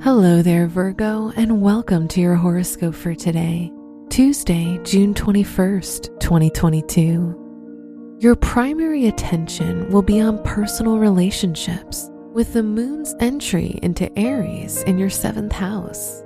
Hello there, Virgo, and welcome to your horoscope for today, Tuesday, June 21st, 2022. Your primary attention will be on personal relationships with the moon's entry into Aries in your seventh house.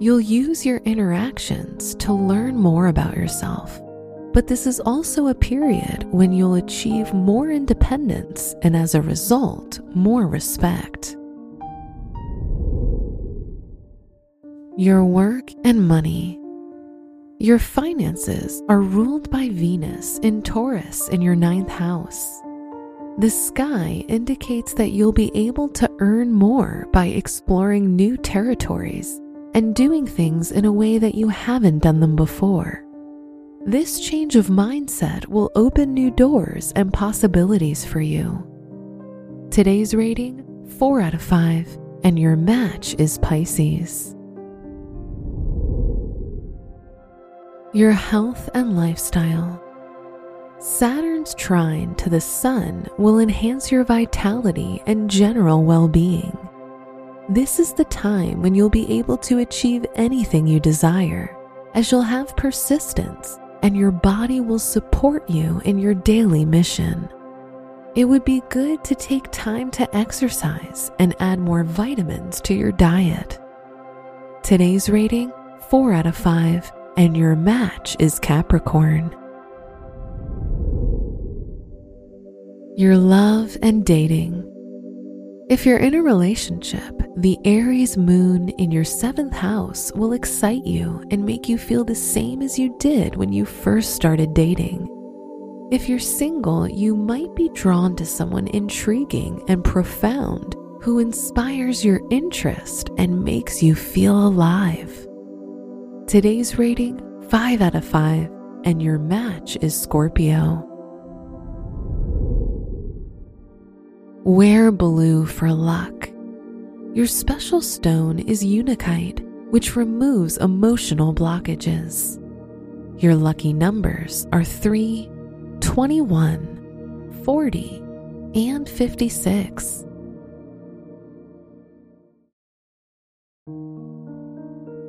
You'll use your interactions to learn more about yourself, but this is also a period when you'll achieve more independence and, as a result, more respect. Your work and money. Your finances are ruled by Venus in Taurus in your ninth house. The sky indicates that you'll be able to earn more by exploring new territories and doing things in a way that you haven't done them before. This change of mindset will open new doors and possibilities for you. Today's rating 4 out of 5, and your match is Pisces. Your health and lifestyle. Saturn's trine to the sun will enhance your vitality and general well being. This is the time when you'll be able to achieve anything you desire, as you'll have persistence and your body will support you in your daily mission. It would be good to take time to exercise and add more vitamins to your diet. Today's rating 4 out of 5 and your match is Capricorn. Your love and dating. If you're in a relationship, the Aries moon in your seventh house will excite you and make you feel the same as you did when you first started dating. If you're single, you might be drawn to someone intriguing and profound who inspires your interest and makes you feel alive. Today's rating 5 out of 5, and your match is Scorpio. Wear blue for luck. Your special stone is Unakite, which removes emotional blockages. Your lucky numbers are 3, 21, 40, and 56.